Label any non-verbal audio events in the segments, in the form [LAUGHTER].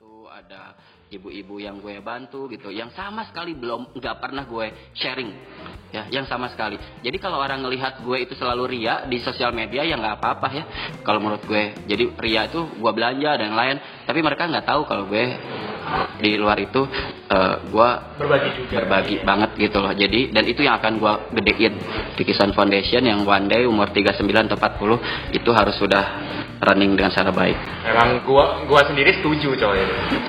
bantu, ada ibu-ibu yang gue bantu gitu, yang sama sekali belum nggak pernah gue sharing, ya, yang sama sekali. Jadi kalau orang ngelihat gue itu selalu ria di sosial media ya nggak apa-apa ya, kalau menurut gue. Jadi ria itu gue belanja dan lain, tapi mereka nggak tahu kalau gue di luar itu uh, gue berbagi juga berbagi banget gitu loh jadi dan itu yang akan gue gedein di Kisan Foundation yang one day umur 39 atau 40 itu harus sudah running dengan cara baik memang gua gua sendiri setuju coy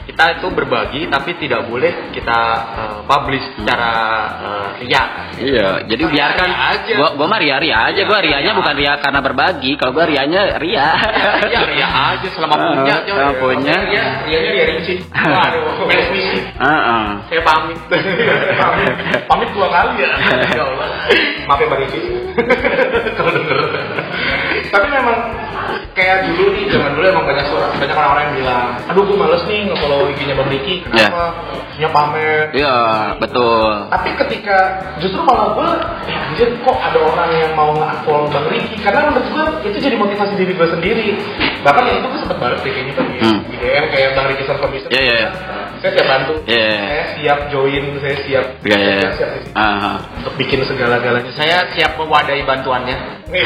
kita itu berbagi tapi tidak boleh kita uh, publish secara uh, ria iya jadi Ria biarkan aja. gua gua mah ria ria aja gua Ria rianya bukan ria karena berbagi kalau gua rianya ria ya ria aja selama punya coy Selama punya. ria rianya ria rinci waduh misi Heeh. saya pamit pamit pamit dua kali ya ya Allah maaf ya Bang Rinci kalau denger tapi memang kayak dulu nih zaman dulu emang banyak suara banyak orang-orang yang bilang aduh gue males nih nge-follow IG-nya Bang Riki kenapa? Punya pamer. Iya betul. Tapi ketika justru malah gue eh anjir kok ada orang yang mau nge-unfollow Bang Riki? Karena menurut gue itu jadi motivasi diri gue sendiri. Bahkan ya itu gue sempet banget deh kayaknya tuh di, Hmm. di DM kayak Bang Riki Service Iya, iya, iya. Saya siap bantu Iya. saya siap join saya siap Iya, iya, iya. saya siap sini. Ah. untuk bikin segala-galanya saya siap mewadahi bantuannya [LAUGHS]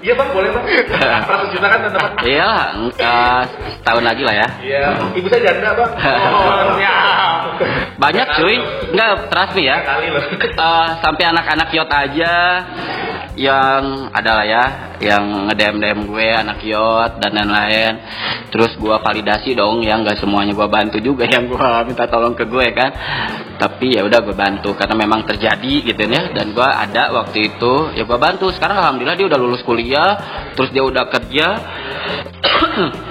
iya bang boleh bang 100 juta kan teman-teman Iya, eh, setahun lagi lah ya. iya ibu saya janda bang oh [LAUGHS] ya Banyak cuy, enggak trust me ya. kali loh [LAUGHS] Eh, sampai anak-anak yot aja yang ada lah ya, yang ngedem dem gue anak yot dan lain-lain. Terus gua validasi dong, yang nggak semuanya gua bantu juga yang gua minta tolong ke gue kan. Tapi ya udah gue bantu karena memang terjadi gitu ya. Dan gua ada waktu itu, ya gua bantu. Sekarang alhamdulillah dia udah lulus kuliah, terus dia udah kerja. [CLEARS THROAT]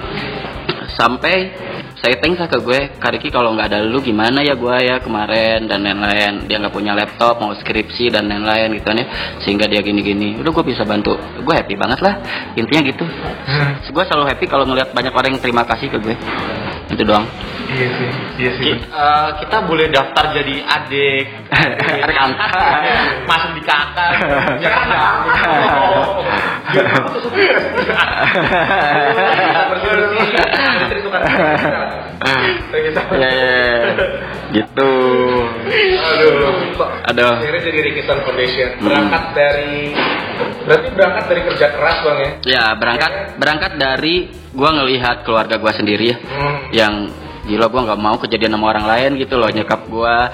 sampai saya thanks lah ke gue Kariki kalau nggak ada lu gimana ya gue ya kemarin? Dan lain-lain. Dia nggak punya laptop mau skripsi dan lain-lain gitu kan ya. Sehingga dia gini-gini. Udah gue bisa bantu. Gue happy banget lah. Intinya gitu. Gue selalu happy kalau ngelihat banyak orang yang terima kasih ke gue itu doang iya sih iya sih Eh, kita boleh daftar jadi adik [LAUGHS] Adik angkat. [LAUGHS] masuk di kakak [LAUGHS] ya Kayak gitu. ya ya, ya. gitu Aduh. Aduh. Akhirnya jadi Rikisan Foundation. Berangkat dari berarti berangkat dari kerja keras bang ya? ya berangkat berangkat dari gue ngelihat keluarga gue sendiri ya Hmm. Yang gila gua nggak mau kejadian sama orang lain gitu loh nyekap gua.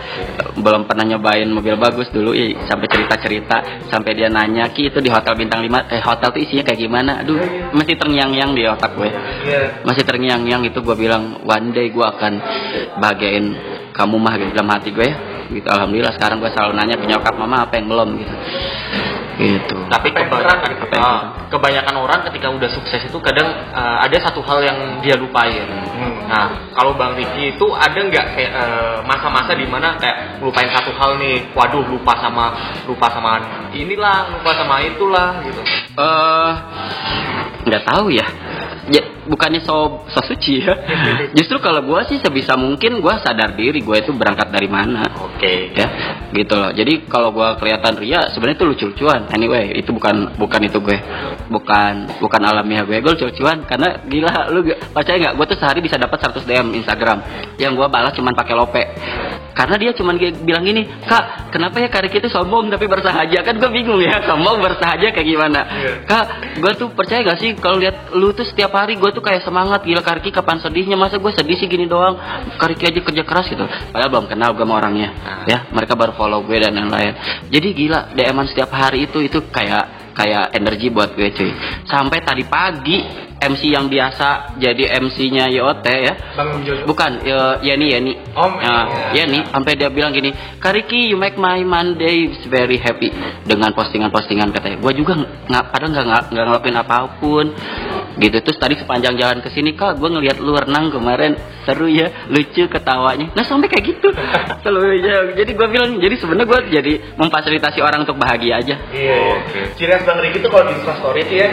Belum pernah nyobain mobil bagus dulu ih, sampai cerita cerita sampai dia nanya ki itu di hotel bintang 5 eh hotel tuh isinya kayak gimana? Aduh masih terngiang-ngiang di otak gue. Iya. masih terngiang-ngiang itu gue bilang one day gue akan bahagiain kamu mah gitu dalam hati gue. Ya gitu alhamdulillah sekarang gue selalu nanya ke nyokap mama apa yang belum gitu gitu Tapi kebanyakan, kurang? kebanyakan orang ketika udah sukses itu kadang ah, ada satu hal yang dia lupain. Nah, kalau Bang Riki itu ada nggak kayak eh, masa-masa di mana kayak lupain satu hal nih, waduh lupa sama lupa sama inilah, lupa sama itulah gitu. eh nggak tahu ya ya bukannya so, so suci ya. [LAUGHS] Justru kalau gue sih sebisa mungkin gue sadar diri gue itu berangkat dari mana. Oke. ya gitu loh. Jadi kalau gue kelihatan ria sebenarnya itu lucu-lucuan. Anyway itu bukan bukan itu gue. Bukan bukan alamiah gue. Gue lucu-lucuan. Karena gila lu percaya nggak? Gue tuh sehari bisa dapat 100 DM Instagram. Yang gue balas cuman pakai lope karena dia cuman kayak bilang gini kak kenapa ya Karik itu sombong tapi bersahaja? Kan gue bingung ya [LAUGHS] sombong bersahaja kayak gimana? Iya. kak gue tuh percaya gak sih kalau lihat lu tuh setiap hari gue tuh kayak semangat gila Kariki kapan sedihnya? Masa gue sedih sih gini doang? Kariki aja kerja keras gitu. Padahal belum kenal gue sama orangnya Ah. ya. Mereka baru follow gue dan lain-lain. Jadi gila DM-an setiap hari itu itu kayak kayak energi buat gue cuy. Sampai tadi pagi MC yang biasa jadi MC-nya YOT ya. Bang Jojo. bukan ya, Yeni Yeni. Oh, Nah, iya. Yeni. Sampai dia bilang gini Kariki you make my Monday very happy. Dengan postingan-postingan katanya. Gue juga nggak padahal nggak- nggak ngelakuin apa pun gitu. Terus tadi sepanjang jalan ke sini kak gue ngelihat lu renang kemarin. Seru ya lucu ketawanya. Nah sampai kayak gitu. [LAUGHS] Selalu ya. Jadi gue bilang jadi sebenarnya gue jadi memfasilitasi orang untuk bahagia aja. Iya. Ciri khas Bang Riki tuh kalau di Story tuh ya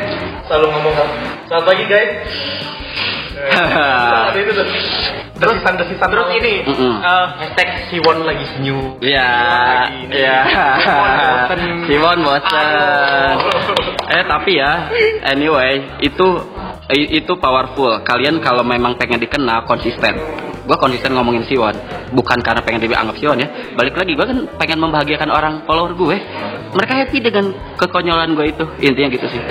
selalu ngomong selamat pagi guys. Itu tuh. Terus desisan terus ini Mm-mm. eh, hashtag Siwon lagi senyum. Iya, iya. Bosen. Aduh. Eh tapi ya, anyway itu itu powerful. Kalian kalau memang pengen dikenal konsisten. Gue konsisten ngomongin Siwon, bukan karena pengen dianggap Siwon ya. Balik lagi, gue kan pengen membahagiakan orang follower gue. Mereka happy dengan kekonyolan gue itu. Intinya gitu sih.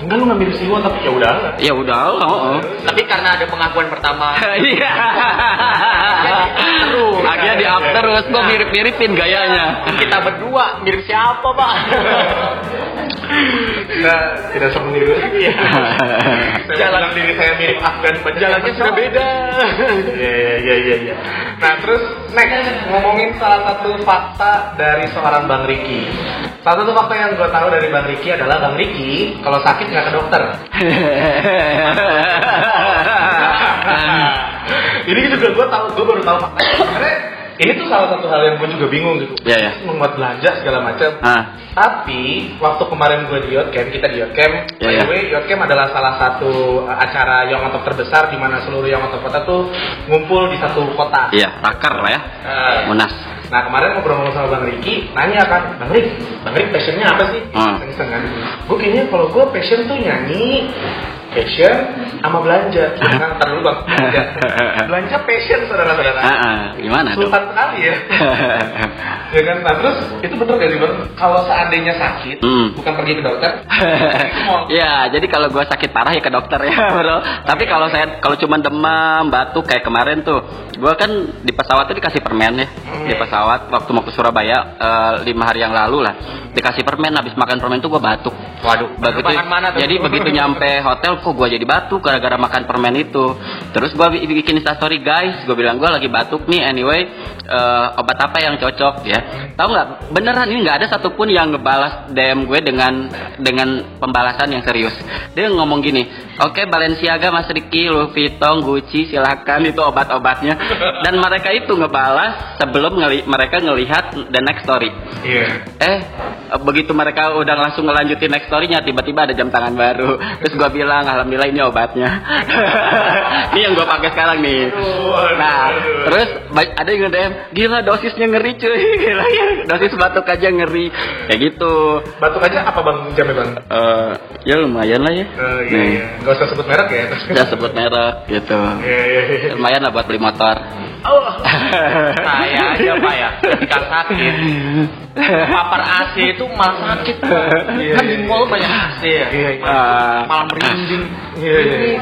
Enggak lu ngambil Siwon tapi ya udah. Ya udah, oh, oh. Tapi karena ada pengakuan pertama. [LAUGHS] Iya. Terus. Akhirnya di up terus, gue mirip-miripin gayanya. Kita berdua mirip siapa, Pak? Kita tidak. Iya. [LAUGHS] Saya Jalan- diri saya mirip Afgan Jalannya sudah beda. Iya iya iya. Nah terus next ngomongin salah satu fakta dari seorang Bang Riki. Salah satu fakta yang gue tahu dari Bang Riki adalah Bang Riki kalau sakit nggak ke dokter. [LAUGHS] ini juga gue tahu, gue baru tahu fakta. Ini tuh salah satu hal yang gue juga bingung gitu. Iya, iya. Membuat belanja segala macam. Ah. Tapi waktu kemarin gue di Yotcamp, kita di Yotcamp, Ya, by the way, Yotcamp adalah salah satu uh, acara Top terbesar di mana seluruh Young Top kota tuh ngumpul di satu kota. Iya, raker lah ya. Eh, Munas. Nah kemarin ngobrol-ngobrol sama Bang Riki, nanya kan, Bang Rik, Bang Rik passionnya apa sih? Hmm. Iseng-iseng kan. Gue kayaknya kalau gue passion tuh nyanyi, passion sama belanja. [LAUGHS] Nah, ntar dulu bang, belanja. [LAUGHS] belanja passion saudara-saudara. Ah, ah. Gimana tuh? Sultan sekali ya. [LAUGHS] ya kan, nah terus itu bener gak sih bang? Kalau seandainya sakit, Hmm. bukan pergi ke dokter, ya, jadi kalau gue sakit parah ya ke dokter ya, bro. Tapi kalau saya kalau cuma demam, batuk kayak kemarin tuh, gue kan di pesawat tuh dikasih permen ya, di pesawat waktu mau ke Surabaya eh, lima hari yang lalu lah, dikasih permen, habis makan permen tuh gue batuk. Waduh, begitu mana tuh? jadi begitu nyampe hotel kok gue jadi batuk gara-gara makan permen itu. Terus gue bikin story guys gue bilang gue lagi batuk nih anyway eh, obat apa yang cocok? Ya. Tahu nggak? Beneran ini nggak ada satupun yang ngebalas DM gue dengan dengan pembalasan yang serius. Dia ngomong gini oke Balenciaga Mas Riki Louis Vuitton Gucci silakan itu obat-obatnya. Dan mereka itu ngebalas sebelum ngeli- mereka ngelihat the next story. Iya. Eh, begitu mereka udah langsung ngelanjutin next story-nya, tiba-tiba ada jam tangan baru. Terus gua bilang, alhamdulillah ini obatnya. [LAUGHS] ini yang gua pakai sekarang nih. Nah, terus ada yang nge-DM, gila dosisnya ngeri cuy. [LAUGHS] Gila ya, dosis batuk aja ngeri. Kayak gitu. Batuk aja apa bang jamnya bang? Eh, ya lumayan lah ya. Eh, iya, Nih, iya. Gak usah sebut merek ya. Udah sebut merek gitu. Iya, iya, iya. Lumayan lah buat beli motor. Oh. [LAUGHS] Saya aja, Pak ya, ketika sakit. Papar AC itu malah sakit, Pak. Iya, Kan di iya, mall banyak AC ya. Iya, iya. Ah. Malah merinding. Iya, iya, iya.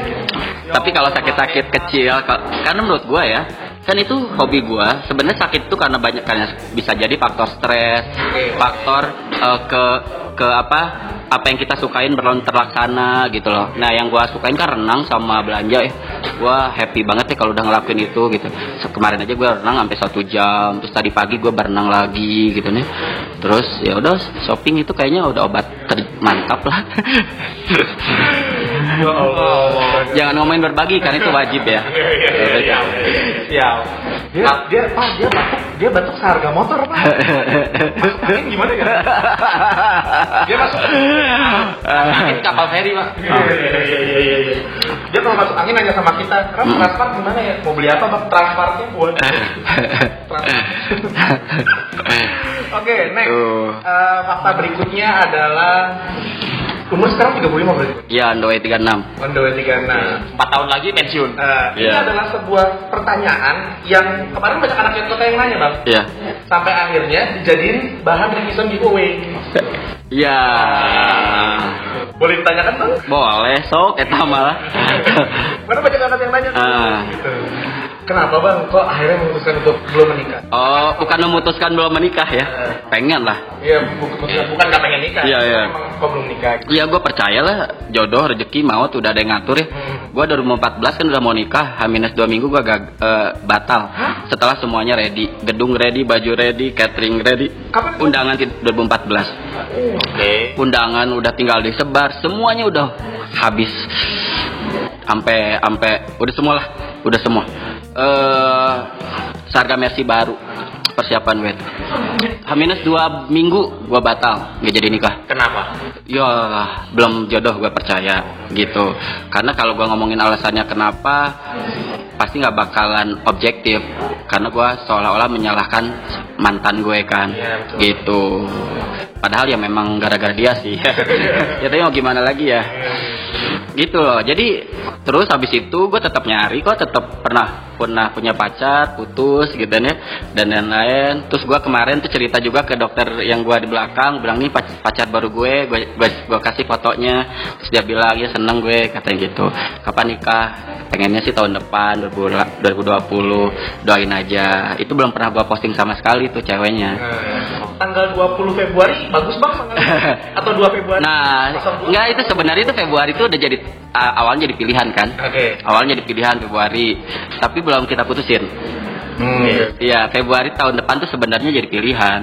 Tapi kalau sakit-sakit kecil, ka- karena menurut gua ya, kan itu hobi gua. Sebenarnya sakit itu karena banyak karena bisa jadi faktor stres, faktor eh, ke ke apa apa yang kita sukain belum terlaksana gitu loh. Nah yang gua sukain kan renang sama belanja ya. Gua happy banget ya kalau udah ngelakuin itu gitu. Kemarin aja gua renang sampai satu jam, terus tadi pagi gua berenang lagi gitu nih. Terus ya udah shopping itu kayaknya udah obat ter- mantap lah. [LAUGHS] Ya Allah. Jangan ngomongin berbagi kan itu wajib ya. Iya, iya, iya, iya. Siap. Dia, dia, pak, dia batuk, dia batuk seharga motor, pak. Masuk angin gimana ya? Dia masuk. Sakit kapal feri, Pak. Iya, iya, iya, iya, iya. Dia kalau masuk angin nanya sama kita, Ram, transfer gimana ya? Mau beli apa, bang? Transfernya buat. [LAUGHS] Oke, next. Eh, fakta berikutnya adalah umur sekarang 35 berarti. Ya, Android 36. On the way 36. Empat tahun lagi pensiun. Eh, Ini Iya. adalah sebuah pertanyaan yang kemarin banyak anak yang kota yang nanya bang. Iya. Sampai akhirnya dijadiin bahan Rickison giveaway. Ya. Boleh ditanyakan bang? Boleh, sok eta malah. Mana banyak anak yang nanya. tuh. Ah. Gitu. Kenapa bang? Kok akhirnya memutuskan untuk belum menikah? Oh, bukan memutuskan belum menikah ya. Pengen lah. Iya, bu- bukan bukan nggak pengen nikah. Iya, iya. Kok belum nikah? Iya, gue percaya lah jodoh, rezeki, maut udah ada yang ngatur ya. Hmm. Gue 2014 kan udah mau nikah, H-2 minggu gue gag eh, batal. Setelah semuanya ready, gedung ready, baju ready, catering ready. Kapan? Undangan ti- 2014. Oke. Undangan udah tinggal disebar, semuanya udah habis. Sampai sampai udah semua lah, udah semua. Eh Sarga Mercy baru persiapan wed. H-2 minggu gua batal, nggak jadi nikah. Kenapa? Ya belum jodoh gue percaya gitu. Karena kalau gua ngomongin alasannya kenapa, pasti nggak bakalan objektif. Karena gua seolah-olah menyalahkan mantan gue kan, betul. gitu. Padahal ya memang gara-gara dia sih. [LAUGHS] ya tapi mau gimana lagi ya? gitu loh jadi terus habis itu gue tetap nyari kok tetap pernah pernah punya pacar putus gitu ya dan lain-lain. Terus gue kemarin tuh cerita juga ke dokter yang gue di belakang bilang nih pac- pacar baru gue gue gue kasih fotonya. Terus dia bilang ya seneng gue katanya gitu. Kapan nikah? Pengennya sih tahun depan 2020 doain aja. Itu belum pernah gue posting sama sekali tuh ceweknya. Tanggal 20 Februari bagus bang tanggal [LAUGHS] atau 2 Februari? Nah, enggak itu sebenarnya itu Februari itu udah jadi awalnya jadi pilihan kan. Oke. Awalnya jadi pilihan Februari, tapi belum kita putusin. Hmm. Iya, Februari tahun depan tuh sebenarnya jadi pilihan.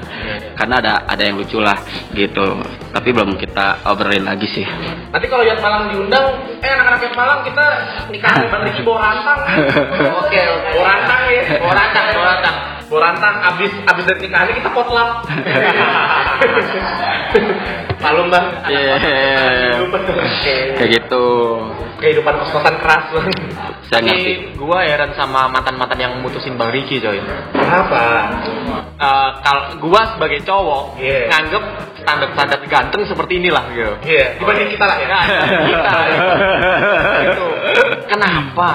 Karena ada ada yang lucu lah gitu. Tapi belum kita obrolin lagi sih. Nanti kalau Yat Malang diundang, eh anak-anak Yat Malang kita nikahan di Bang Riki bawa rantang. [LAUGHS] Oke, oke. Bawa rantang ya, bawa rantang, bawa rantang. Bawa rantang, abis, abis dari nikahannya kita potluck. [LAUGHS] Maklum bang, anak Iya. Kehidupan Kayak gitu. kehidupan kos-kosan keras. Saya ngerti. Gua heran sama mantan-mantan yang mutusin Bang Riki coy. Kenapa? Eh, kalau gua sebagai cowok Iya. nganggep standar-standar ganteng seperti inilah gitu. Iya, dibanding kita lah ya. Nah, kita itu kenapa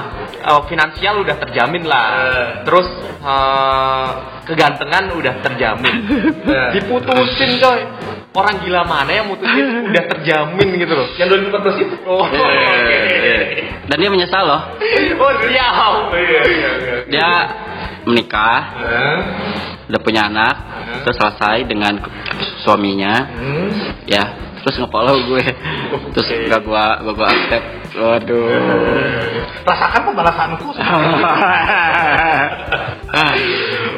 Eh, finansial udah terjamin lah Eh. terus eh, kegantengan udah terjamin diputusin coy orang gila mana yang mutusin [LAUGHS] udah terjamin gitu loh Yang 2014 itu. Oh, Iya, iya. Dan dia menyesal loh. oh dia iya, iya, iya. Dia menikah, Eh, udah punya anak, terus selesai dengan suaminya, hmm. ya terus nge-follow gue terus gak gua gua gua accept waduh Rasakan pembalasanku. [LAUGHS]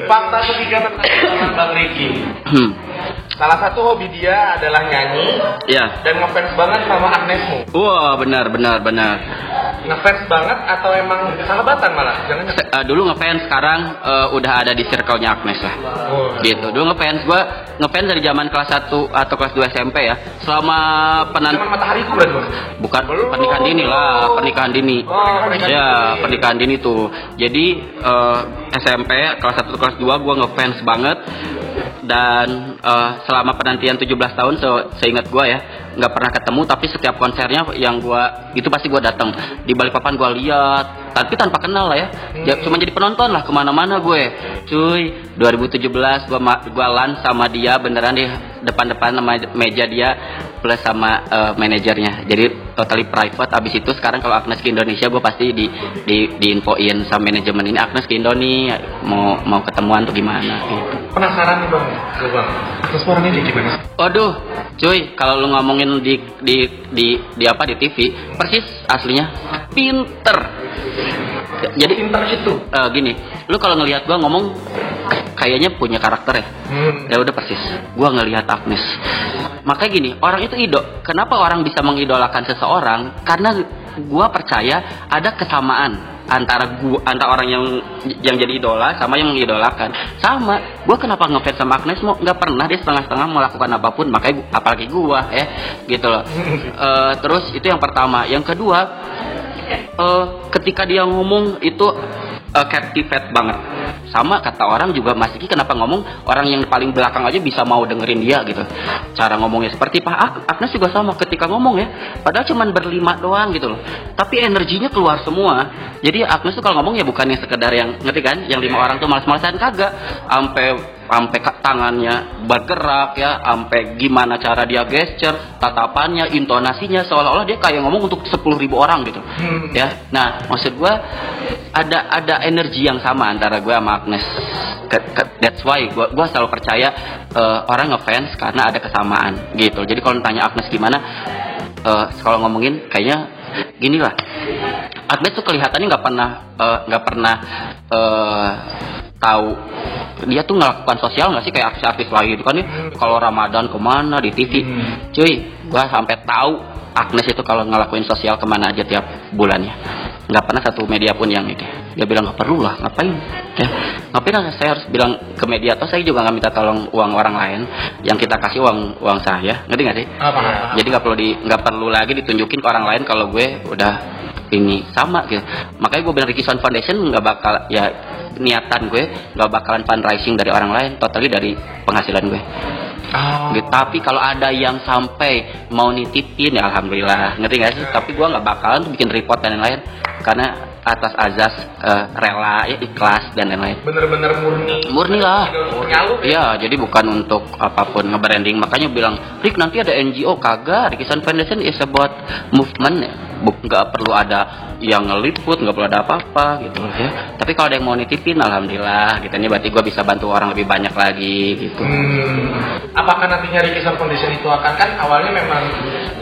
Fakta ketiga tentang Bang Riki. Salah satu hobi dia adalah nyanyi ya dan ngefans banget sama Agnesmu. wah benar benar benar Ngefans banget atau emang sahabatan malah? Jangan Se- eh, dulu ngefans sekarang eh, udah ada di circle-nya Agnes lah Oh. gitu dulu ngefans gua ngefans dari zaman kelas 1 atau kelas 2 SMP ya selama penan Cuman matahari itu berarti bukan Belum. pernikahan dini lah pernikahan dini Oh, pernikahan ya dini. pernikahan dini tuh jadi eh, SMP kelas 1 kelas 2 gua ngefans banget dan eh, selama penantian 17 tahun se- seingat gua ya nggak pernah ketemu tapi setiap konsernya yang gua itu pasti gua datang. Di Balikpapan gua lihat tapi tanpa kenal lah ya, Ya, cuma jadi penonton lah ke mana-mana gue. Cuy 2017 gua ma- gua lan sama dia beneran di depan-depan sama meja dia plus sama eh, manajernya jadi totally private abis itu sekarang kalau Agnes ke Indonesia gue pasti di di diinfoin sama manajemen ini Agnes ke Indonesia mau mau ketemuan tuh gimana gitu Penasaran nih Bang, gue Bang. Terus orangnya dia gimana? Waduh, cuy, kalau lu ngomongin di di di di apa di TV, persis aslinya pinter. Jadi Pinter itu. eh, gini, lu kalau ngelihat gua ngomong kayaknya punya karakter ya. Hmm. Ya udah persis. Gua ngelihat Agnes. Makanya gini, orang itu ido. Kenapa orang bisa mengidolakan seseorang? Karena gua percaya ada kesamaan antara gua antara orang yang yang jadi idola sama yang mengidolakan. Sama. Gua kenapa ngefans sama Agnes mau nggak pernah dia setengah-setengah melakukan apa pun, makanya gua- apalagi gua ya, gitu loh. [LAUGHS] Eh, terus itu yang pertama. Yang kedua, eh, ketika dia ngomong itu eh, captivate banget. Sama kata orang juga Mas Diki kenapa ngomong orang yang paling belakang aja bisa mau dengerin dia? Gitu. Cara ngomongnya seperti Pak Ag- Agnes juga sama ketika ngomong ya. Padahal cuman berlima doang gitu loh. Tapi energinya keluar semua. Jadi Agnes tuh kalau ngomong ya bukan yang sekedar yang ngerti kan? Yang lima orang tuh malas-malasan kagak. Sampai sampai tangannya bergerak ya sampai gimana cara dia gesture tatapannya intonasinya seolah-olah dia kayak ngomong untuk 10.000 ribu orang gitu. Hmm. ya nah maksud gua ada ada energi yang sama antara gue sama Agnes. That's why gua gua selalu percaya eh, orang ngefans karena ada kesamaan gitu. Jadi kalau tanya Agnes gimana eh, kalau ngomongin kayaknya gini lah. Agnes tuh kelihatannya nggak pernah eh, nggak pernah eh, tahu. Dia tuh ngelakukan sosial nggak sih? Kayak artis-artis lain gitu kan ya. Kalau Ramadan ke mana? Di TV Hmm. cuy gua sampai tahu Agnes itu kalau ngelakuin sosial ke mana aja tiap bulannya nggak pernah satu media pun yang itu dia bilang nggak perlu lah ngapain? Ya ngapain lah saya harus bilang ke media atau saya juga nggak minta tolong uang orang lain. Yang kita kasih uang uang saya. Ngerti nggak sih? Apa? jadi nggak perlu di nggak perlu lagi ditunjukin ke orang lain kalau gue udah ini sama gitu. Makanya gue bilang Ricky Sound Foundation nggak bakal ya niatan gue nggak bakalan fundraising dari orang lain totally dari penghasilan gue Oh. Gitu. Tapi kalau ada yang sampai mau nitipin ya alhamdulillah, ngerti gak sih? Tapi gua nggak bakalan tuh bikin report dan lain-lain karena atas azas eh, rela, ya, ikhlas dan lain-lain. Bener-bener murni. Murni lah. Ya. Iya, jadi bukan untuk apa pun nge-branding. Makanya bilang, Rick nanti ada NGO kagak. Rikisan Foundation is about movement ya. Nggak perlu ada yang ngeliput, nggak perlu ada apa-apa gitu loh ya. Tapi kalau ada yang mau nitipin, alhamdulillah. Gitu ini berarti gue bisa bantu orang lebih banyak lagi gitu. Hmm. Apakah nantinya Rikisan Foundation itu akan kan awalnya memang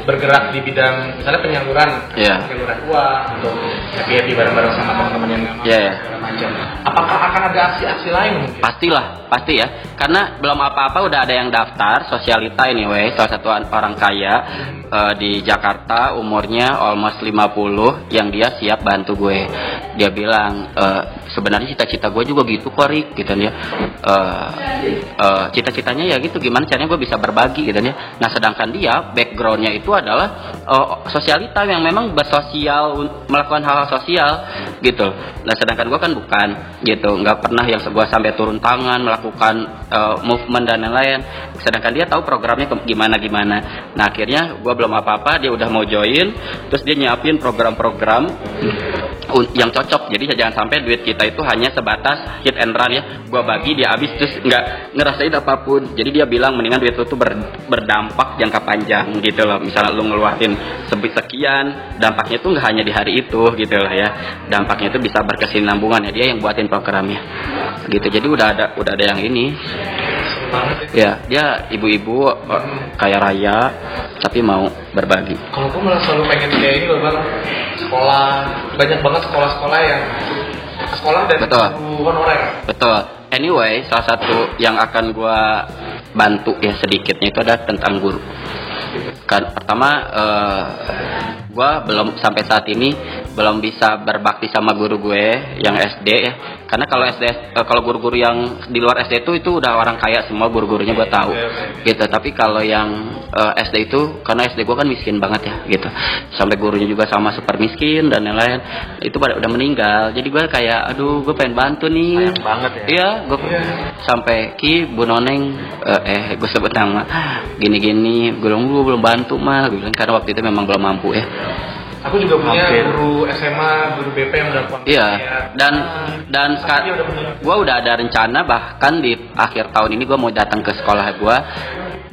bergerak di bidang misalnya penyaluran, Iya. penyaluran uang untuk happy happy bareng-bareng sama teman-teman yang Iya, iya. segala macam. Apakah akan ada aksi-aksi lain mungkin? Pastilah, pasti ya. Karena belum apa-apa udah ada yang daftar sosialita anyway, salah satu an- orang kaya eh, di Jakarta umurnya almost 50 yang dia siap bantu gue. Dia bilang eh, sebenarnya cita-cita gue juga gitu kok Rik gitu ya. Eh, eh, cita-citanya ya gitu gimana caranya gue bisa berbagi gitu ya. Nah, sedangkan dia backgroundnya itu adalah eh, sosialita yang memang bersosial melakukan hal-hal sosial gitu. Nah, sedangkan gue kan bukan gitu, nggak pernah yang gue sampai turun tangan melakukan eh, movement dan lain-lain. Sedangkan dia tahu programnya gimana gimana. Nah, akhirnya gue belum apa-apa, dia udah mau join, terus dia nyiapin program-program yang cocok. Jadi jangan sampai duit kita itu hanya sebatas hit and run ya. Gua bagi dia habis terus nggak ngerasain apa pun. Jadi dia bilang mendingan duit itu tuh ber- berdampak jangka panjang gitu loh. Misalnya lu ngeluarin sekian, dampaknya tuh nggak hanya di hari itu gitu lah ya. Dampaknya itu bisa berkesinambungan ya. Dia yang buatin programnya. Gitu. Jadi udah ada udah ada yang ini. Ya, dia ibu-ibu eh, kaya raya tapi mau berbagi. Kalau gue malah selalu pengen kayak ini loh bang, sekolah banyak banget sekolah-sekolah yang sekolah dan Betul. honorer. Betul. Anyway, salah satu yang akan gua bantu ya sedikitnya itu adalah tentang guru. Kan pertama eh, gua belum sampai saat ini belum bisa berbakti sama guru gue yang SD ya. Karena kalau SD eh, kalau guru-guru yang di luar SD itu itu udah orang kaya semua guru-gurunya gua tahu. Gitu. Tapi kalau yang eh, SD itu karena SD gua kan miskin banget ya gitu. Sampai gurunya juga sama super miskin dan lain-lain. Itu pada udah meninggal. Jadi gua kayak aduh gue pengen bantu nih. Sayang banget ya. Iya, gue sampai Ki Bu Noneng eh, eh gue sebut nama gini-gini, gue bilang gue belum bantu mah, gue bilang karena waktu itu memang belum mampu ya. Aku juga punya Hampir. guru SMA, guru BP yang udah kontak Iya, saya. dan dan Tapi dia sekarang gue udah ada rencana bahkan di akhir tahun ini gue mau datang ke sekolah gue.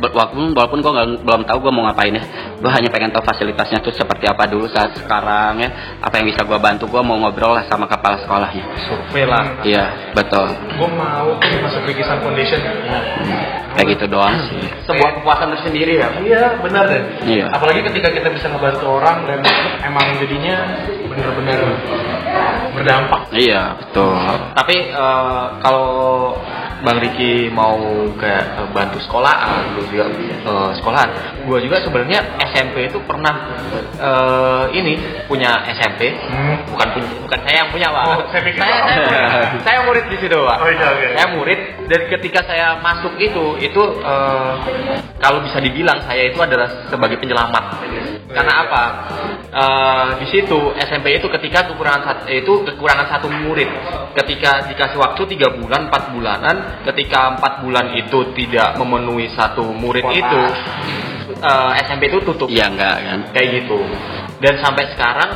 Walaupun walaupun gue belum tahu gue mau ngapain ya, gue hanya pengen tahu fasilitasnya tuh seperti apa dulu saat sekarang ya, apa yang bisa gue bantu gue mau ngobrol lah sama kepala sekolahnya. Survei lah. Iya, betul, Gue mau masuk Rikisan Foundation. kayak gitu doang sih. Sebuah kepuasan tersendiri ya. Iya, benar deh. Iya. Apalagi ketika kita bisa ngebantu orang dan emang jadinya benar-benar berdampak. Iya, betul. Tapi eh, kalau Bang Riki mau kayak eh, bantu sekolahan, lu juga eh, sekolahan. Gua juga sebenarnya SMP itu pernah eh, ini punya SMP. Hmm. Bukan punya, bukan saya yang punya pak. Oh, saya saya, saya, murid. saya murid di situ pak. Oh, iya, iya. Saya murid dan ketika saya masuk itu itu eh, kalau bisa dibilang saya itu adalah sebagai penyelamat. Karena apa? Eh, di situ SMP itu ketika kekurangan sat- itu kekurangan satu murid. Ketika dikasih waktu tiga bulan, empat bulanan, ketika empat bulan itu tidak memenuhi satu murid Kuota. itu, eh, SMP itu tutup Iya enggak kan? kayak gitu dan sampai sekarang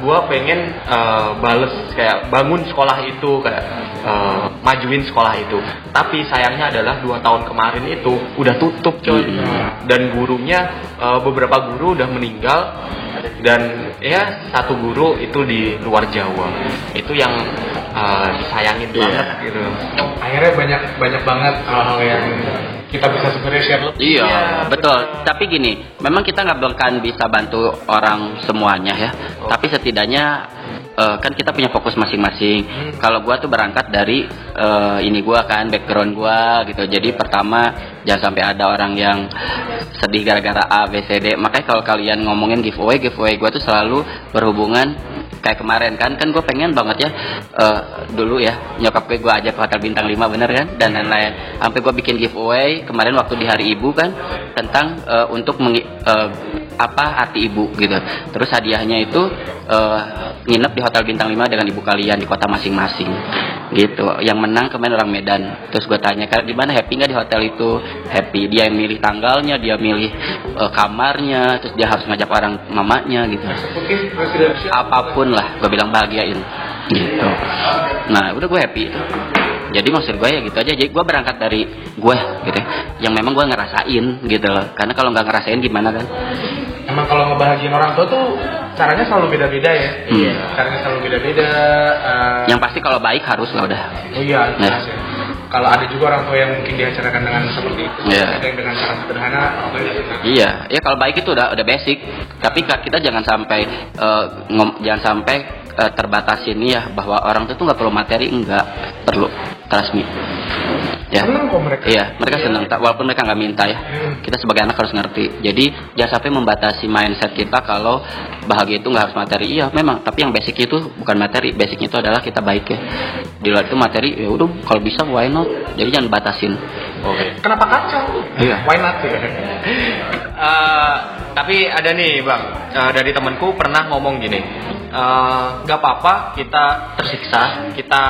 gua pengen eh, bales kayak bangun sekolah itu kayak eh, majuin sekolah itu tapi sayangnya adalah dua tahun kemarin itu udah tutup coy Hmm. dan gurunya eh, beberapa guru udah meninggal dan ya satu guru itu di luar Jawa itu yang eh, disayangin Iya. banget gitu Akhirnya banyak banyak banget hal-hal yang kita bisa sebenarnya share lebih. Iya, Iya, betul. Tapi gini, memang kita nggak bahkan bisa bantu orang semuanya ya. Oh. Tapi setidaknya eh, kan kita punya fokus masing-masing. Hmm. Kalau gua tuh berangkat dari eh, ini gua kan, background gua gitu. Jadi pertama jangan sampai ada orang yang sedih gara-gara A, B, C, D. Makanya kalau kalian ngomongin giveaway, giveaway gua tuh selalu berhubungan kayak kemarin kan kan gue pengen banget ya eh, dulu ya nyokap gue gue ajak ke hotel bintang 5 bener kan dan lain-lain. Sampai gue bikin giveaway kemarin waktu di hari ibu kan tentang eh, untuk mengi- eh, apa arti ibu gitu. Terus hadiahnya itu eh, nginep di hotel bintang 5 dengan ibu kalian di kota masing-masing gitu. Yang menang kemarin orang Medan. Terus gue tanya "Kak, di mana? Happy nggak di hotel itu? Happy. Dia yang milih tanggalnya dia milih eh, kamarnya terus dia harus ngajak orang mamanya gitu. Apa pun lah gue bilang bahagiain. Gitu. Nah udah gue happy. Itu jadi maksud gue ya gitu aja. Jadi gue berangkat dari gue gitu ya, yang memang gue ngerasain gitu loh. Karena kalau nggak ngerasain gimana kan Emang kalau ngebahagiain orang tua tuh caranya selalu beda-beda ya. Iya. Caranya selalu beda-beda. eh, yang pasti kalau baik harus lah udah Oh iya, jelas ya. Kalau ada juga orang tua yang mungkin diacarakan dengan seperti itu, Iya. ada yang dengan cara sederhana, yang dengan Iya, ya kalau baik itu udah udah basic. Tapi kita jangan sampai eh, ngom- jangan sampai eh, terbatasin ya bahwa orang itu tuh nggak perlu materi, enggak perlu me. Ya. Senang kok mereka. Iya, mereka senang tak walaupun mereka nggak minta ya. Kita sebagai anak harus ngerti. Jadi jangan sampai membatasi mindset kita kalau bahagia itu nggak harus materi. Iya, memang. Tapi yang basic itu bukan materi. Basicnya itu adalah kita baik ya. Di luar itu materi, ya udah kalau bisa why not. Jadi jangan batasin. Oke. Kenapa kacau? Iya. Why not ya? Eh, tapi ada nih bang eh, dari temanku pernah ngomong gini eh, nggak apa-apa kita tersiksa kita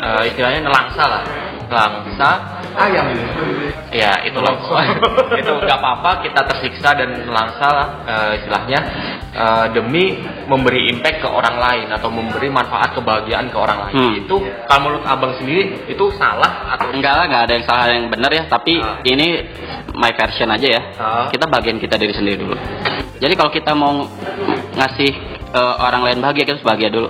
eh, istilahnya nelangsa lah nelangsa Ayam ya itu loh [LAUGHS] itu nggak apa-apa kita tersiksa dan nelangsa lah eh, istilahnya eh, demi memberi impact ke orang lain atau memberi manfaat kebahagiaan ke orang lain Hmm. itu kalau menurut abang sendiri itu salah atau Enggak lah, nggak ada yang salah yang benar ya. Tapi Ah. ini my version aja ya. Ah. Kita bagian kita diri sendiri dulu. Jadi kalau kita mau ngasih eh, orang lain bahagia, kita harus bahagia dulu.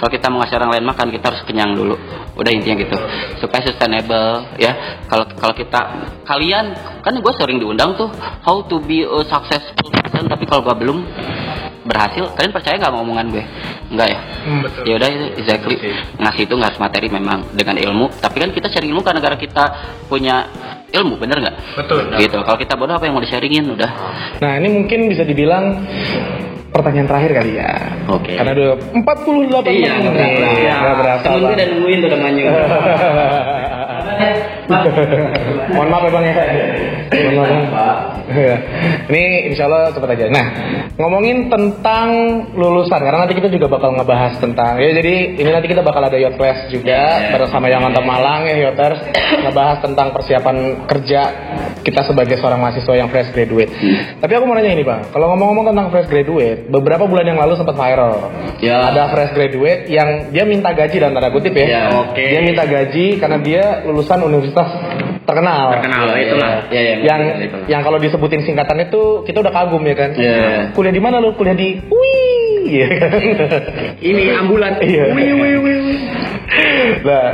Kalau kita mau ngasih orang lain makan, kita harus kenyang dulu. Udah intinya gitu. Supaya sustainable ya. Kalau kalau kita kalian kan gue sering diundang tuh how to be a successful person, tapi kalau gue belum berhasil, kalian percaya nggak omongan gue? Enggak ya? Hmm, betul. ya udah itu exactly ngasih itu nggak harus materi memang dengan ilmu tapi kan kita sharing ilmu karena negara kita punya ilmu bener nggak Betul. gitu kalau kita bodoh apa yang mau di sharingin udah Nah ini mungkin bisa dibilang pertanyaan terakhir kali ya. Oke. Karena udah 48 Iya, menit. nggak berasa. Nggak berasa. temen gue udah nungguin udah manyu Mohon maaf ya bang ya. Mohon maaf bang. Iya. Ini insya Allah cepat aja. Nah ngomongin tentang lulusan karena nanti kita juga bakal ngebahas tentang ya jadi ini nanti kita bakal ada yacht class juga Iya. bersama yang mantap Malang ya yachters ngebahas tentang persiapan kerja kita sebagai seorang mahasiswa yang fresh graduate. Tapi aku mau nanya ini bang, kalau ngomong-ngomong tentang fresh graduate, beberapa bulan yang lalu sempat viral. Ya. Ada fresh graduate yang dia minta gaji dalam tanda kutip ya. Ya, oke. Dia minta gaji karena dia lulusan universitas terkenal. Terkenal, Ya, itulah. ya. Ya, ya, yang betul. yang kalau disebutin singkatannya tuh kita udah kagum ya kan. Ya. Kuliah di mana lu? Kuliah di Wih. Kan? ini ambulan Iya. Nah,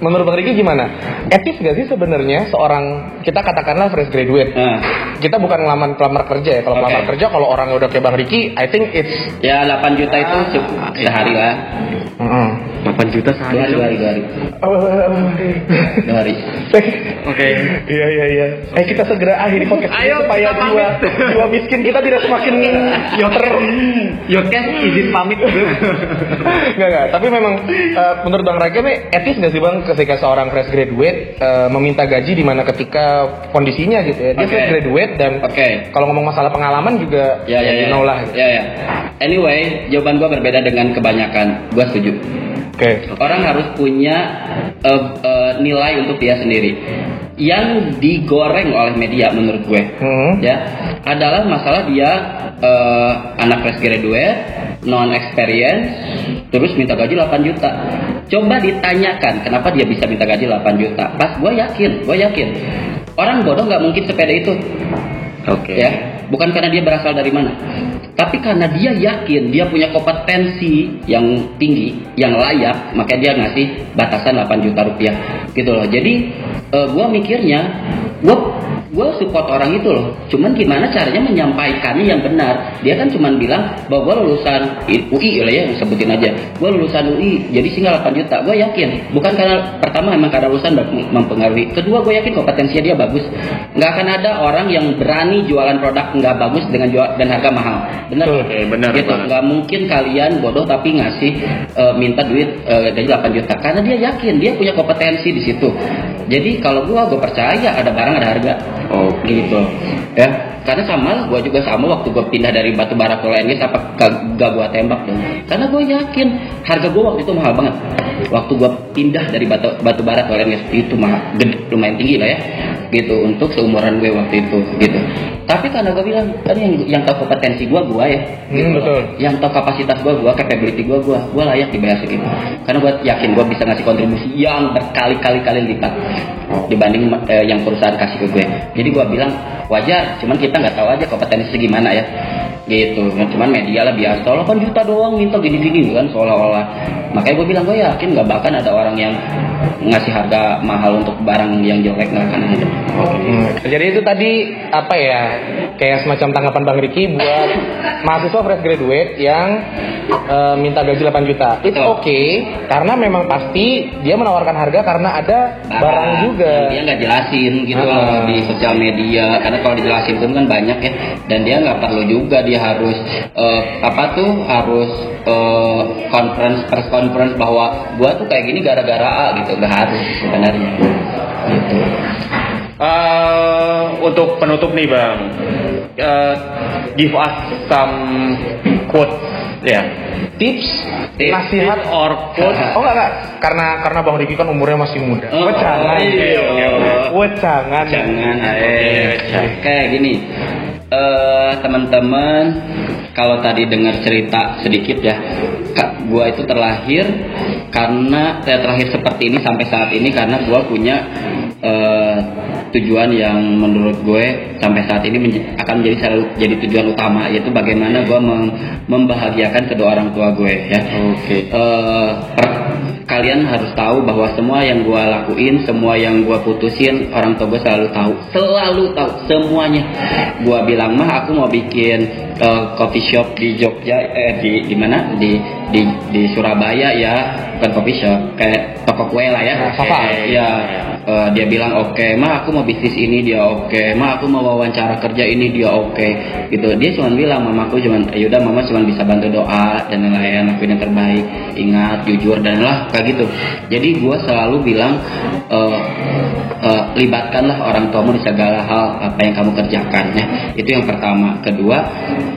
menurut Bang Riki gimana? Etis gak sih sebenarnya seorang kita katakanlah fresh graduate. Nah, Kita bukan ngelamar pelamar kerja ya. Kalau Oke. pelamar kerja kalau orangnya udah kayak Bang Riki, I think it's ya 8 juta itu cukup sehari lah Heeh. 8 juta dua hari dua hari dua hari dua hari Oke. Iya iya iya. Eh kita segera akhiri podcast ini Ayo, supaya kita jiwa pamit. jiwa miskin kita tidak semakin yoter. [LAUGHS] Yokes izin pamit Enggak enggak. Tapi memang eh, menurut Bang Raga nih etis nggak sih Bang ketika seorang fresh graduate eh, meminta gaji di mana ketika kondisinya gitu ya. Dia Oke. fresh graduate dan Oke. kalau ngomong masalah pengalaman juga ya ya you ya know lah. gitu. ya ya anyway jawaban gua berbeda dengan kebanyakan gua setuju Oke. Orang harus punya eh, eh, nilai untuk dia sendiri. Yang digoreng oleh media menurut gue, Hmm. ya, adalah masalah dia eh, anak fresh graduate, non experience, terus minta gaji 8 juta. Coba ditanyakan kenapa dia bisa minta gaji 8 juta. Pas gue yakin, gue yakin orang bodoh nggak mungkin sepede itu. Oke. Ya, bukan karena dia berasal dari mana, tapi karena dia yakin dia punya kompetensi yang tinggi, yang layak, makanya dia ngasih batasan 8 juta rupiah, gitu loh. Jadi, eh, gua mikirnya, gua gua support orang itu loh. Cuman gimana caranya menyampaikannya yang benar? Dia kan cuman bilang bahwa gua lulusan UI lah ya, sebutin aja. Gua lulusan UI, jadi singgah 8 juta. Gua yakin, bukan karena pertama emang karena lulusan mem- mempengaruhi. Kedua, gue yakin kompetensinya dia bagus. Nggak akan ada orang yang berani jualan produk nggak bagus dengan jual dan harga mahal. Benar? Oke, benar Gitu. banget. Nggak mungkin kalian bodoh tapi ngasih eh, minta duit eh, dari 8 juta karena dia yakin dia punya kompetensi di situ. Jadi kalau gua gue percaya ada barang ada harga. Oh, gitu. Ya, karena sama gue juga sama waktu gue pindah dari batu bara ke LNG apa gak, gue tembak dong. Karena gue yakin harga gue waktu itu mahal banget. waktu gua pindah dari batu batu bara ke gas itu mah gede- lumayan tinggi lah ya gitu untuk seumuran gue waktu itu gitu. Tapi karena gue bilang tadi yang yang tahu kompetensi gua gua ya Hmm, betul. yang tahu kapasitas gua gua capability gua gua gua layak dibayar segitu. Karena gua yakin gua bisa ngasih kontribusi yang berkali-kali kali lipat dibanding eh, yang perusahaan kasih ke gue. Jadi gua bilang wajar cuman kita nggak tahu aja kompetensi gimana ya gitu. Cuman media lah biasa 8 juta doang minta gini-gini kan seolah-olah. Makanya gue bilang gue yakin nggak bahkan ada orang yang ngasih harga mahal untuk barang yang jelek nggak akan ada. Hmm, Jadi itu tadi apa ya kayak semacam tanggapan Bang Riki buat [LAUGHS] mahasiswa fresh graduate yang eh, minta gaji 8 juta. Itu oke karena memang pasti dia menawarkan harga karena ada barang. juga. yang dia nggak jelasin gitu Ah. loh di sosial media. Karena kalau dijelasin itu kan banyak ya. Dan dia nggak perlu juga dia harus eh, apa tuh harus eh, conference press conference bahwa gua tuh kayak gini gara-gara A gitu nggak harus sebenarnya gitu. Eh, untuk penutup nih bang, Eh, give us some quotes ya. Tips, Tips nasihat or quote. Oh enggak enggak, karena karena Bang Riki kan umurnya masih muda. Oh, jangan. iya. Wah, jangan. jangan Oke, eh kayak gini eh teman-teman kalau tadi dengar cerita sedikit ya Kak, gua itu terlahir karena saya terlahir seperti ini sampai saat ini karena gua punya eh, tujuan yang menurut gue sampai saat ini menj- akan menjadi selalu jadi tujuan utama yaitu bagaimana gua mem- membahagiakan kedua orang tua gue ya Oke. Eh, per- kalian harus tahu bahwa semua yang gua lakuin, semua yang gua putusin, orang tua gue selalu tahu, selalu tahu semuanya. Gua bilang mah aku mau bikin eh, coffee shop di Jogja, eh di di mana? Di di di Surabaya ya, bukan coffee shop, kayak toko kue lah ya. Nah. Eh, ya, eh, dia bilang oke, mah aku mau bisnis ini dia oke, mah aku mau wawancara kerja ini dia oke, gitu. Dia cuma bilang mamaku cuma, yaudah mama cuma bisa bantu doa dan lain-lain, lakuin yang terbaik, ingat jujur dan lah kayak gitu. Jadi gua selalu bilang eh, eh, libatkanlah orang tuamu di segala hal apa yang kamu kerjakan ya. Itu yang pertama. Kedua,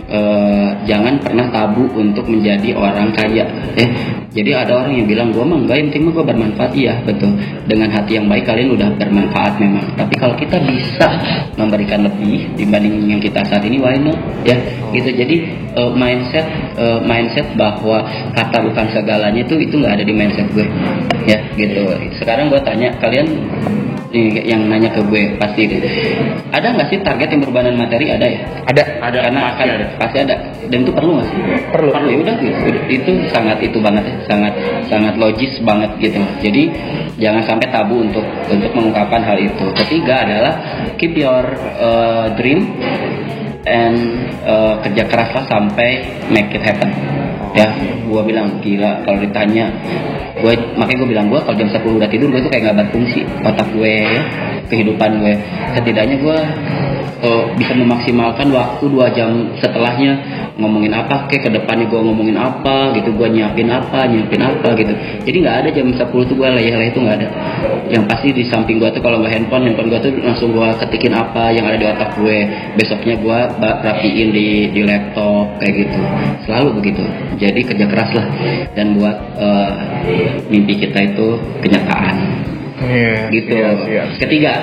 eh, jangan pernah tabu untuk menjadi orang kaya. Eh, jadi ada orang yang bilang mah enggak, yang penting gua bermanfaat. Iya betul. Dengan hati yang baik kalian udah bermanfaat memang. Tapi kalau kita bisa memberikan lebih dibanding yang kita saat ini, why not? Ya, gitu. Jadi eh, mindset eh, mindset bahwa kata bukan segalanya itu itu nggak ada di mindset gue. Ya, gitu. Sekarang gua tanya kalian nih, yang nanya ke gue pasti. Ada nggak sih target yang berbahan materi? Ada ya? Ada. Ada karena pasti akan ada. pasti ada. Dan itu perlu nggak sih? Perlu. Perlu ya udah gitu. Itu sangat itu banget ya. Sangat sangat logis banget gitu. Jadi jangan sampai tabu untuk untuk mengungkapkan hal itu. Ketiga adalah keep your uh, dream and uh, kerja keraslah sampai make it happen. Ya, gua bilang gila kalau ditanya gue makanya gue bilang gue kalau jam 10 udah tidur gue tuh kayak nggak berfungsi otak gue ya, kehidupan gue setidaknya gue eh, bisa memaksimalkan waktu dua jam setelahnya. Ngomongin apa kayak ke depannya gue ngomongin apa gitu gue nyiapin apa nyiapin apa gitu. Jadi nggak ada jam 10 tuh gue leyeh-leyeh tuh nggak ada. Yang pasti di samping gue tuh kalau nggak handphone handphone gue tuh langsung gue ketikin apa yang ada di otak gue. Besoknya gue rapiin di di laptop kayak gitu. Selalu begitu. Jadi kerja keras lah. Dan buat eh, mimpi kita itu kenyataan. Iya. gitu. iya, iya. ketiga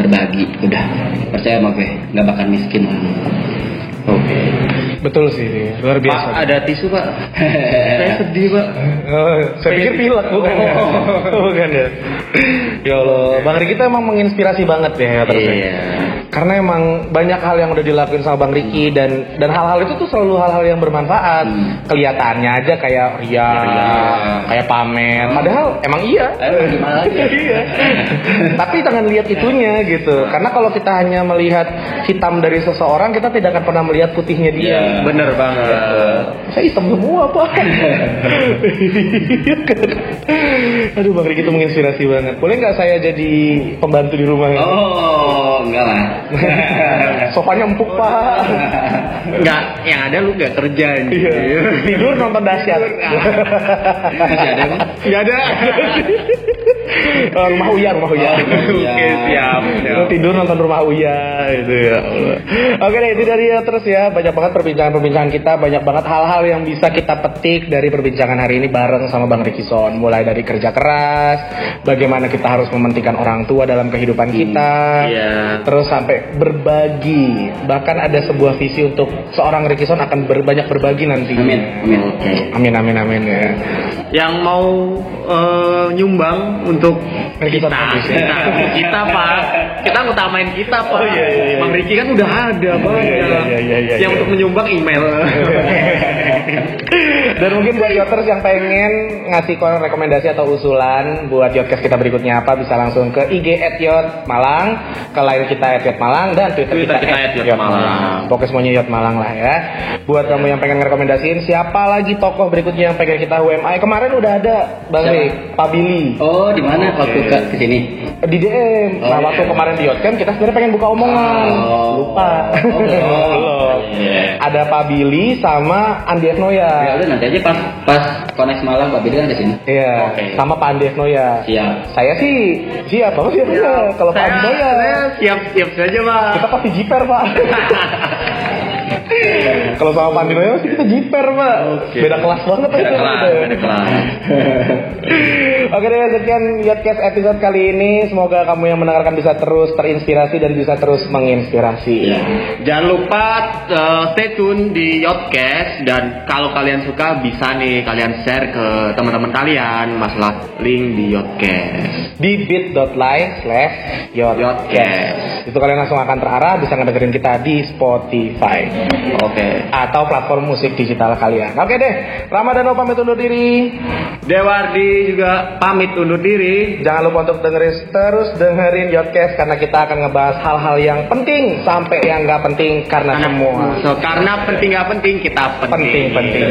berbagi udah percaya sama gue nggak bakal miskin Oke. Betul sih, luar biasa. Pak, ada tisu pak? Saya [LAUGHS] sedih pak. Oh, saya pikir pilek bukan ya? [LAUGHS] bukan ya. Ya Allah, Bang Riki tuh emang menginspirasi banget ya terus. ya. Iya. Karena emang banyak hal yang udah dilakuin sama Bang Riki dan dan hal-hal itu tuh selalu hal-hal yang bermanfaat. Hmm. Kelihatannya aja kayak ria, Ria. kayak pamer. Padahal emang iya. [LAUGHS] Iya. Tapi jangan lihat itunya gitu. Karena kalau kita hanya melihat hitam dari seseorang, kita tidak akan pernah melihat putihnya dia. Iya. Bener banget. Saya hitam semua pak. [LAUGHS] Aduh Bang Riki itu menginspirasi banget. Boleh nggak saya jadi pembantu di rumah? oh enggak lah [LAUGHS] Sofanya empuk pak. Nggak, yang ada lu nggak kerja. Iya. Tidur nonton dahsyat. Masih ada, Bang? Nggak ada. [LAUGHS] [LAUGHS] Oh, rumah Uya, rumah Uya. Oke, siap, siap. Tidur nonton rumah Uya gitu ya. Oke deh, itu dari ya terus ya. Banyak banget perbincangan-perbincangan kita, banyak banget hal-hal yang bisa kita petik dari perbincangan hari ini bareng sama Bang Ricky Son. Mulai dari kerja keras, bagaimana kita harus mementingkan orang tua dalam kehidupan kita. Iya. Terus sampai berbagi. Bahkan ada sebuah visi untuk seorang Ricky Son akan berbanyak berbagi nanti. Amin, amin. Oke. Amin amin amin ya. Yang mau eh, nyumbang untuk Ricky kita, Foundation. kita, kita pak, kita ngutamain kita pak. Oh, iya, iya, iya. Bang Riki kan udah ada banyak. iya, iya, iya, iya, Yang iya. untuk menyumbang email. [LAUGHS] Dan mungkin buat yoters yang pengen ngasih rekomendasi atau usulan buat yotcast kita berikutnya apa bisa langsung ke IG @yot Malang, ke line kita @yot Malang dan Twitter, Twitter kita, kita @yot @yot Malang. Pokoknya semuanya yot Malang lah ya. Buat kamu yang pengen ngerekomendasiin siapa lagi tokoh berikutnya yang pengen kita WMI kemarin udah ada Bang? Rik, Pak Billy. Oh, di mana waktu ke ke sini? Di DM. Oh, nah, iya. waktu kemarin di Yotcam kita sebenarnya pengen buka omongan. Oh. Lupa. Oh, belum. [LAUGHS] Belum. Iya. Ada Pak Billy sama Andi Ya udah nanti aja pas pas koneksi malam Pak Billy kan di sini. Iya, Oke. sama Pak Andi Efnoya. Siap. Saya sih siap, Bapak siap ya. Kalau Pak Andi saya siap siap saja pak. kita pasti jiper Pak. [LAUGHS] Kalau sama Pak Andi Efnoya sih kita jiper Pak. Oke. Beda kelas banget Beda itu. kelas, beda kelas. [LAUGHS] Oke deh, sekian Yotcast episode kali ini. Semoga kamu yang mendengarkan bisa terus terinspirasi dan bisa terus menginspirasi. Iya. Jangan lupa uh, stay tune di Yotcast dan kalau kalian suka bisa nih kalian share ke teman-teman kalian masalah link di Yotcast. di bit.ly slash yotcast itu kalian langsung akan terarah bisa ngedengerin kita di Spotify Oke. atau platform musik digital kalian oke deh Ramadhan pamit undur diri Dewardi juga pamit undur diri. jangan lupa untuk dengerin terus dengerin Yotcast karena kita akan ngebahas hal-hal yang penting sampai yang nggak penting karena semua So, karena penting nggak penting kita penting. penting penting